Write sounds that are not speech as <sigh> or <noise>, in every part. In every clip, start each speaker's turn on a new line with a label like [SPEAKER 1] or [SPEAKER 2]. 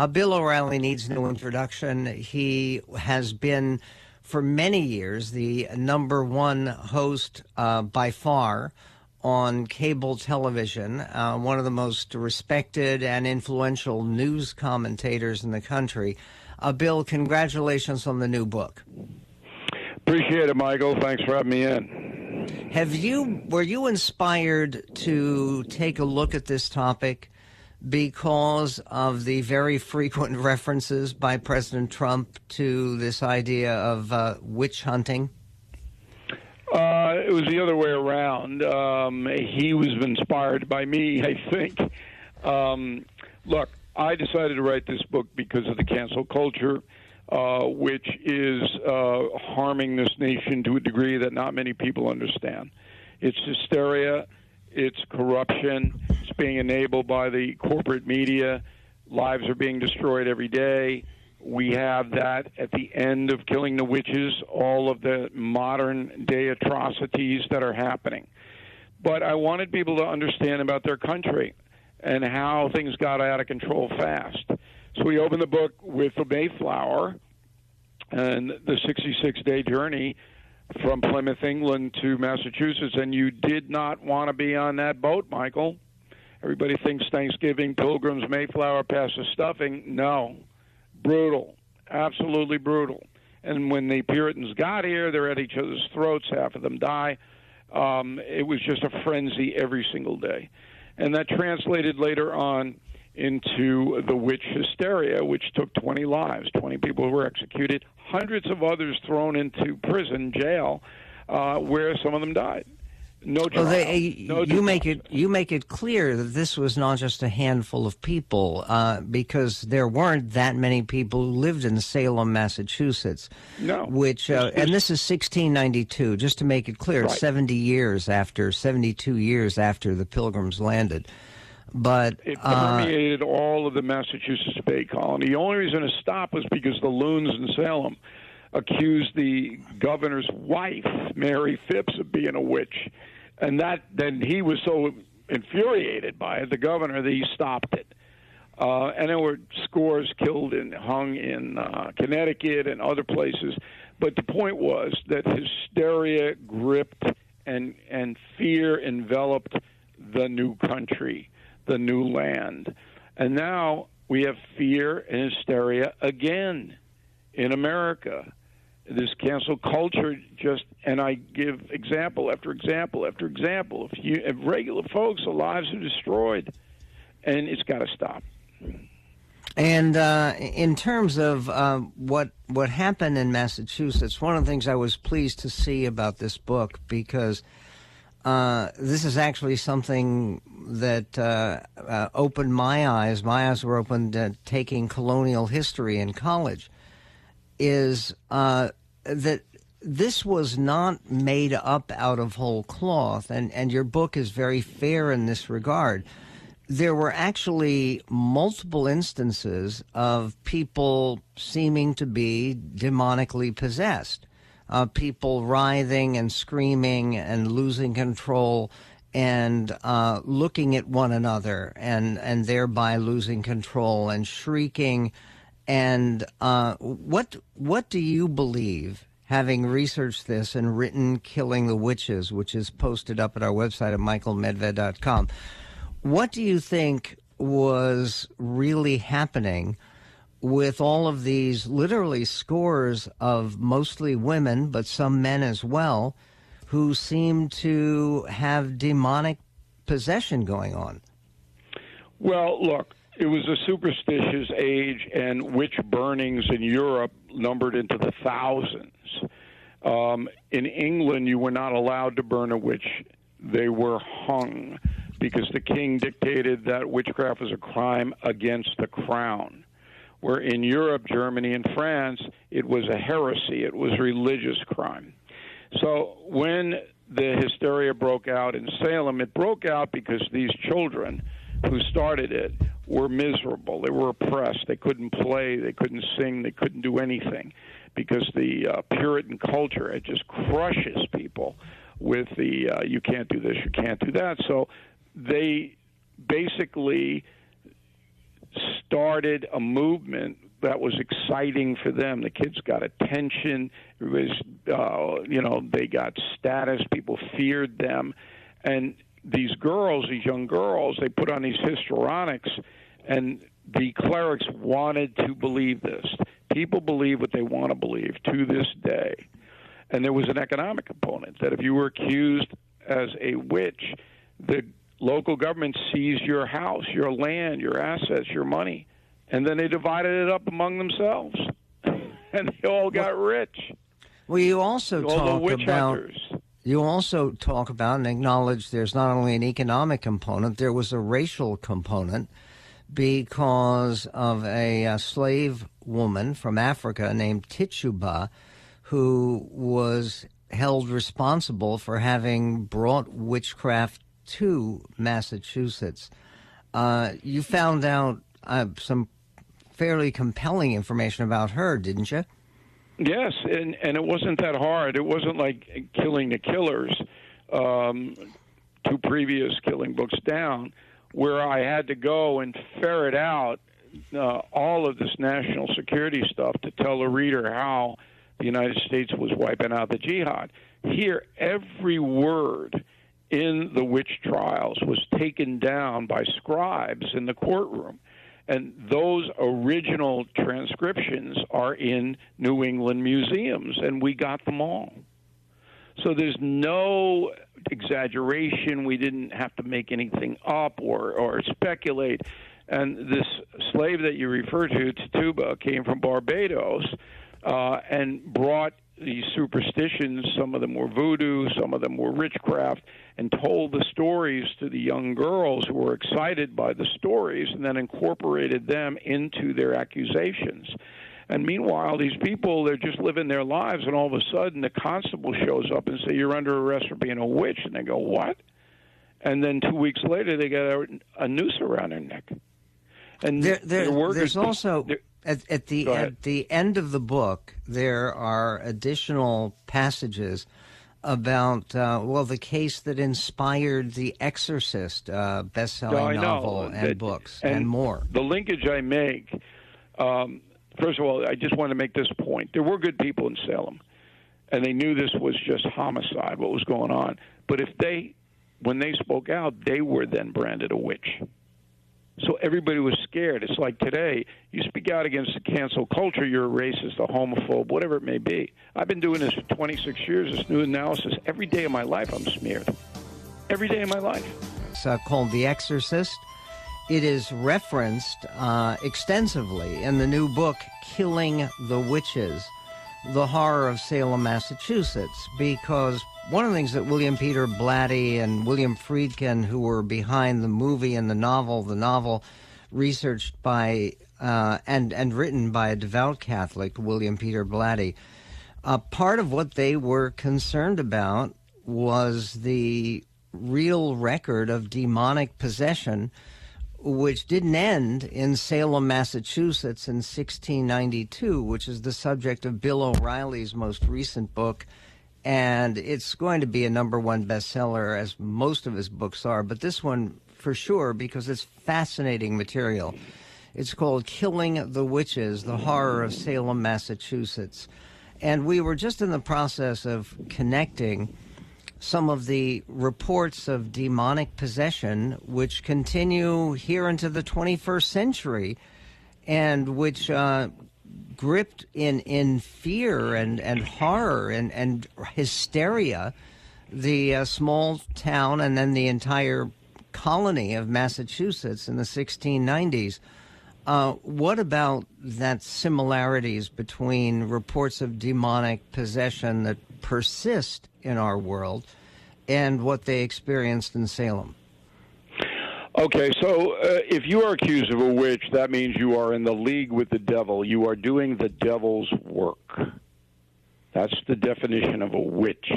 [SPEAKER 1] Uh, Bill O'Reilly needs no introduction. He has been, for many years, the number one host uh, by far on cable television, uh, one of the most respected and influential news commentators in the country. Uh, Bill, congratulations on the new book.
[SPEAKER 2] Appreciate it, Michael. Thanks for having me in.
[SPEAKER 1] Have you were you inspired to take a look at this topic because of the very frequent <laughs> references by President Trump to this idea of uh, witch hunting?
[SPEAKER 2] Uh, it was the other way around. Um, he was inspired by me, <laughs> I think. Um, look, I decided to write this book because of the cancel culture, uh, which is uh, harming this nation to a degree that not many people understand. It's hysteria, it's corruption, being enabled by the corporate media. Lives are being destroyed every day. We have that at the end of Killing the Witches, all of the modern day atrocities that are happening. But I wanted people to understand about their country and how things got out of control fast. So we opened the book with the Mayflower and the 66 day journey from Plymouth, England to Massachusetts, and you did not want to be on that boat, Michael. Everybody thinks Thanksgiving, Pilgrims, Mayflower, past the stuffing. No, brutal, absolutely brutal. And when the Puritans got here, they're at each other's throats. Half of them die. Um, it was just a frenzy every single day, and that translated later on into the witch hysteria, which took 20 lives. 20 people were executed, hundreds of others thrown into prison, jail, uh, where some of them died. No trial. Well, they, no
[SPEAKER 1] you make it you make it clear that this was not just a handful of people, uh, because there weren't that many people who lived in Salem, Massachusetts.
[SPEAKER 2] No,
[SPEAKER 1] which uh, and this is 1692. Just to make it clear, right. 70 years after, 72 years after the Pilgrims landed. But
[SPEAKER 2] it uh, permeated uh, all of the Massachusetts Bay Colony. The only reason it stopped was because the loons in Salem accused the governor's wife, Mary Phips, of being a witch, and that then he was so infuriated by it, the governor, that he stopped it. Uh, and there were scores killed and hung in uh, Connecticut and other places. But the point was that hysteria gripped and and fear enveloped the new country the new land. And now we have fear and hysteria again in America. This cancel culture just, and I give example after example after example. If you, if regular folks, their lives are destroyed, and it's got to stop.
[SPEAKER 1] And uh, in terms of uh, what what happened in Massachusetts, one of the things I was pleased to see about this book because uh, this is actually something that uh, uh, opened my eyes. My eyes were opened to taking colonial history in college. Is uh, that this was not made up out of whole cloth, and, and your book is very fair in this regard. There were actually multiple instances of people seeming to be demonically possessed uh, people writhing and screaming and losing control and uh, looking at one another and, and thereby losing control and shrieking. And uh, what what do you believe, having researched this and written "Killing the Witches," which is posted up at our website at michaelmedved.com? What do you think was really happening? with all of these literally scores of mostly women, but some men as well, who seem to have demonic possession going on.
[SPEAKER 2] Well, look, it was a superstitious age, and witch burnings in Europe numbered into the thousands. Um, in England, you were not allowed to burn a witch, they were hung because the king dictated that witchcraft was a crime against the crown where in Europe, Germany, and France, it was a heresy, it was religious crime. So when the hysteria broke out in Salem, it broke out because these children who started it were miserable. They were oppressed. They couldn't play. They couldn't sing. They couldn't do anything because the uh, Puritan culture it just crushes people with the uh, you can't do this, you can't do that. So they basically started a movement that was exciting for them. The kids got attention. It was, uh, you know, they got status. People feared them, and these girls, these young girls, they put on these histrionics, and the clerics wanted to believe this. People believe what they want to believe to this day. And there was an economic component that if you were accused as a witch, the local government seized your house, your land, your assets, your money, and then they divided it up among themselves. <laughs> and they all got rich.
[SPEAKER 1] Well, you also
[SPEAKER 2] all
[SPEAKER 1] talk
[SPEAKER 2] the witch
[SPEAKER 1] about
[SPEAKER 2] hunters.
[SPEAKER 1] You also talk about and acknowledge there's not only an economic component, there was a racial component because of a, uh slave woman from Africa named Tituba who was held responsible for having brought witchcraft to Massachusetts. Uh, you found out uh, some fairly compelling information about her, didn't you?
[SPEAKER 2] Yes, and and it wasn't that hard. It wasn't like killing the killers, um, two previous killing books down, where I had to go and ferret out uh, all of this national security stuff to tell the reader how the United States was wiping out the jihad. Here, every word in the witch trials was taken down by scribes in the courtroom. And those original transcriptions are in New England museums, and we got them all. So there's no exaggeration. We didn't have to make anything up or, or speculate. And this slave that you refer to, Tituba, came from Barbados uh, and brought these superstitions. Some of them were voodoo, some of them were witchcraft, and told the stories to the young girls who were excited by the stories and then incorporated them into their accusations. And meanwhile, these people, they're just living their lives, and all of a sudden the constable shows up and say, You're under arrest for being a witch. And they go, What? And then two weeks later, they get a, a noose around their neck. And
[SPEAKER 1] There, there, there's also
[SPEAKER 2] they're-
[SPEAKER 1] at, at the at the end of the book there are additional passages about uh, well the case that inspired The Exorcist uh, best-selling
[SPEAKER 2] No,
[SPEAKER 1] novel and
[SPEAKER 2] That-
[SPEAKER 1] books
[SPEAKER 2] and
[SPEAKER 1] and more.
[SPEAKER 2] the linkage I make, um, first of all, I just want to make this point. There were good people in Salem, and they knew this was just homicide, what was going on. But if they, when they spoke out, they were then branded a witch. So everybody was scared. It's like today, you speak out against the cancel culture, you're a racist, a homophobe, whatever it may be. I've been doing this for 26 years, this new analysis. Every day of my life, I'm smeared. Every day of my life.
[SPEAKER 1] It's uh, called The Exorcist. It is referenced uh, extensively in the new book, Killing the Witches The Horror of Salem, Massachusetts, because one of the things that William Peter Blatty and William Friedkin, who were behind the movie and the novel, the novel researched by uh, and, and written by a devout Catholic, William Peter Blatty, uh, part of what they were concerned about was the real record of demonic possession, which didn't end in Salem, Massachusetts in 1692, which is the subject of Bill O'Reilly's most recent book. And it's going to be a number one bestseller, as most of his books are, but this one for sure, because it's fascinating material. It's called Killing the Witches The Horror of Salem, Massachusetts. And we were just in the process of connecting some of the reports of demonic possession, which continue here into the 21st century, and which uh, gripped in, in fear and, and horror and, and hysteria the uh, small town and then the entire colony of Massachusetts in the 1690s. Uh, what about that similarities between reports of demonic possession that persist in our world and what they experienced in Salem?
[SPEAKER 2] Okay, so uh, if you are accused of a witch, that means you are in the league with the devil. You are doing the devil's work. That's the definition of a witch.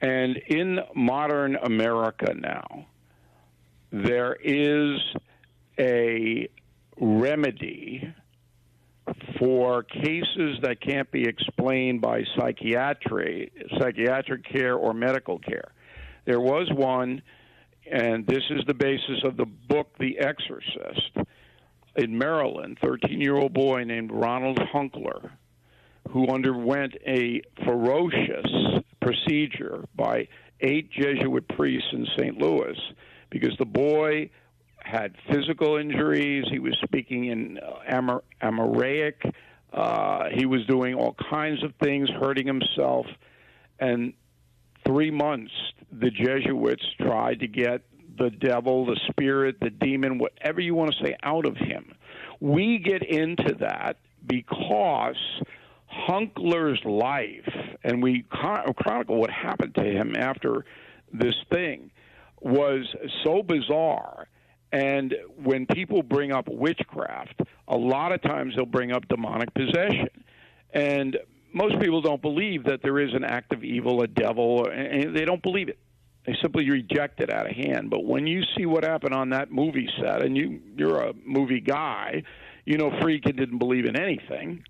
[SPEAKER 2] And in modern America now, there is a remedy for cases that can't be explained by psychiatry, psychiatric care or medical care. There was one, and this is the basis of the book The Exorcist. in Maryland, 13 year old boy named Ronald Hunkeler, who underwent a ferocious procedure by eight Jesuit priests in St. Louis because the boy had physical injuries. He was speaking in uh, Amor- Amoraic. Uh, he was doing all kinds of things, hurting himself. And three months, the Jesuits tried to get the devil, the spirit, the demon, whatever you want to say, out of him. We get into that because Hunkeler's life, and we chronicle what happened to him after this thing, was so bizarre. And when people bring up witchcraft, a lot of times they'll bring up demonic possession. And most people don't believe that there is an act of evil, a devil, and they don't believe it. They simply reject it out of hand. But when you see what happened on that movie set, and you you're a movie guy, you know Friedkin didn't believe in anything.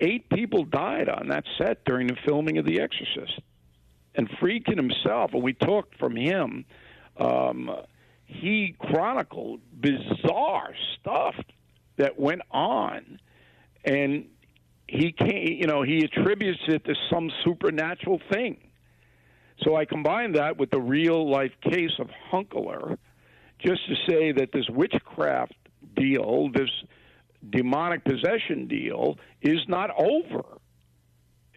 [SPEAKER 2] Eight people died on that set during the filming of The Exorcist, and Friedkin himself, and we talked from him. Um, he chronicled bizarre stuff that went on, and he can't, you know, he attributes it to some supernatural thing. So I combine that with the real life case of Hunkeler, just to say that this witchcraft deal, this demonic possession deal, is not over.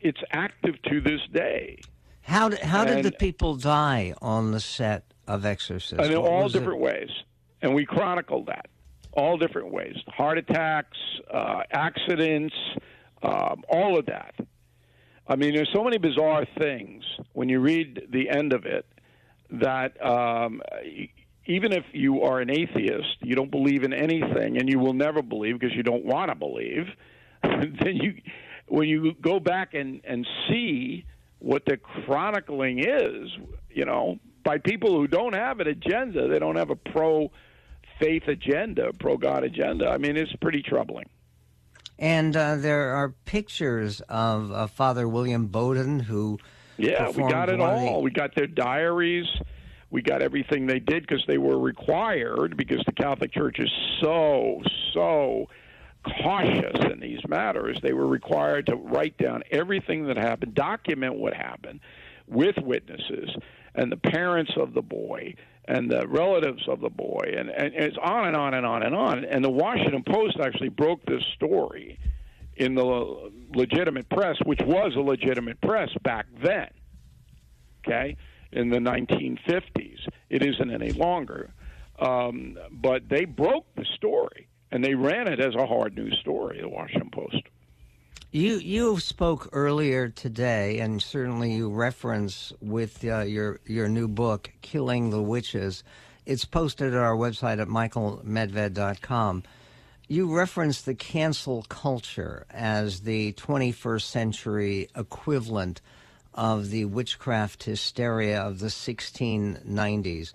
[SPEAKER 2] It's active to this day.
[SPEAKER 1] How did, how did the people die on the set of Exorcist?
[SPEAKER 2] In all different it? ways, and we chronicled that. All different ways: heart attacks, uh, accidents, um, all of that. I mean, there's so many bizarre things when you read the end of it that um, even if you are an atheist, you don't believe in anything, and you will never believe because you don't want to believe. <laughs> then you, when you go back and and see what the chronicling is, you know, by people who don't have an agenda, they don't have a pro faith agenda, pro God agenda. I mean, it's pretty troubling.
[SPEAKER 1] And uh, there are pictures of uh, Father William Bowdern who.
[SPEAKER 2] Yeah, we got it all. The... We got their diaries. We got everything they did because they were required because the Catholic Church is so, so cautious in these matters. They were required to write down everything that happened, document what happened with witnesses and the parents of the boy and the relatives of the boy, and, and it's on and on and on and on. And the Washington Post actually broke this story in the legitimate press, which was a legitimate press back then. Okay, in the 1950s, it isn't any longer. Um, but they broke the story and they ran it as a hard news story. The Washington Post.
[SPEAKER 1] You you spoke earlier today, and certainly you reference with uh, your your new book, "Killing the Witches." It's posted at our website at michaelmedved.com. You reference the cancel culture as the 21st century equivalent of the witchcraft hysteria of the 1690s.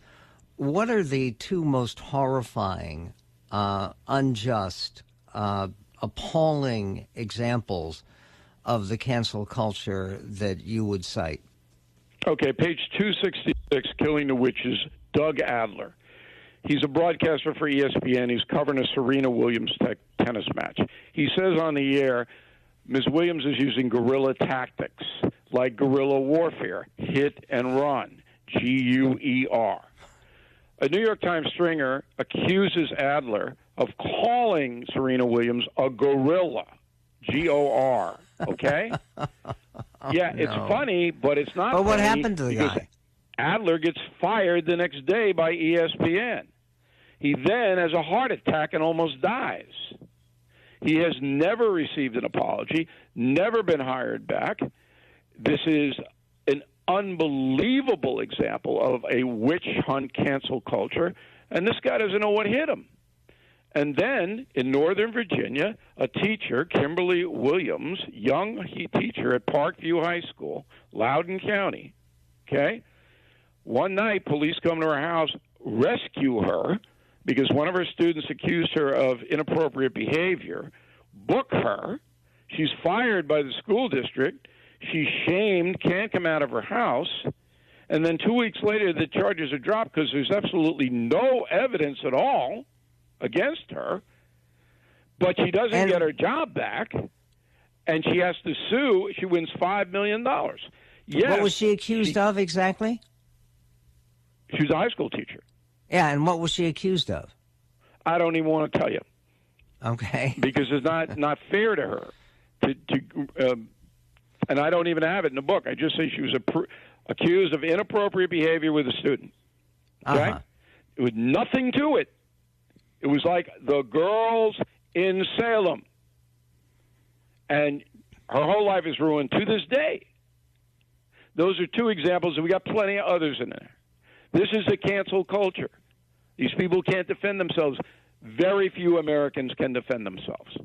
[SPEAKER 1] What are the two most horrifying, uh, unjust, uh, appalling examples of the cancel culture that you would cite?
[SPEAKER 2] Okay, page 266, Killing the Witches, Doug Adler. He's a broadcaster for ESPN. He's covering a Serena Williams tennis match. He says on the air, Ms. Williams is using guerrilla tactics like guerrilla warfare, hit and run, G U E R. A New York Times stringer accuses Adler of calling Serena Williams a gorilla, G O R. Okay? <laughs> yeah, it's funny, but it's not.
[SPEAKER 1] But what happened to the guy?
[SPEAKER 2] Adler gets fired the next day by ESPN. He then has a heart attack and almost dies. He has never received an apology, never been hired back. This is an unbelievable example of a witch hunt cancel culture, and this guy doesn't know what hit him. And then in Northern Virginia, a teacher, Kimberly Williams, young teacher at Parkview High School, Loudoun County, okay? One night, police come to her house, rescue her because one of her students accused her of inappropriate behavior, book her. She's fired by the school district. She's shamed, can't come out of her house. And then two weeks later, the charges are dropped because there's absolutely no evidence at all against her. but she doesn't
[SPEAKER 1] And-
[SPEAKER 2] get her job back, and she has to sue. She wins five million dollars. Yes,
[SPEAKER 1] What was she accused of exactly?
[SPEAKER 2] She was a high school teacher.
[SPEAKER 1] Yeah, and what was she accused of?
[SPEAKER 2] I don't even want to tell you
[SPEAKER 1] Okay. <laughs>
[SPEAKER 2] because it's not not fair to her. To, to um, and I don't even have it in the book. I just say she was appro- accused of inappropriate behavior with a student. Okay,
[SPEAKER 1] Uh-huh.
[SPEAKER 2] it was nothing to it. It was like the girls in Salem, and her whole life is ruined to this day. Those are two examples, and we got plenty of others in there. This is a cancel culture. These people can't defend themselves. Very few Americans can defend themselves.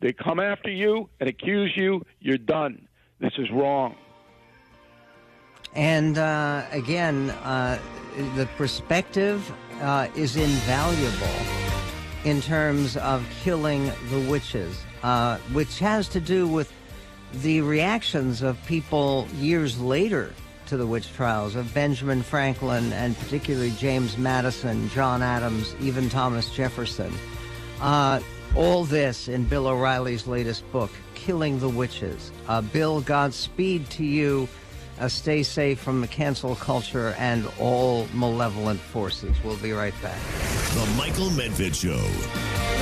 [SPEAKER 2] They come after you and accuse you, you're done. This is wrong.
[SPEAKER 1] And uh, again, uh, the perspective uh, is invaluable in terms of killing the witches, uh, which has to do with the reactions of people years later to the witch trials of Benjamin Franklin and particularly James Madison, John Adams, even Thomas Jefferson. Uh, all this in Bill O'Reilly's latest book, Killing the Witches. Uh, Bill, Godspeed to you. Uh, stay safe from the cancel culture and all malevolent forces. We'll be right back.
[SPEAKER 3] The Michael Medved Show.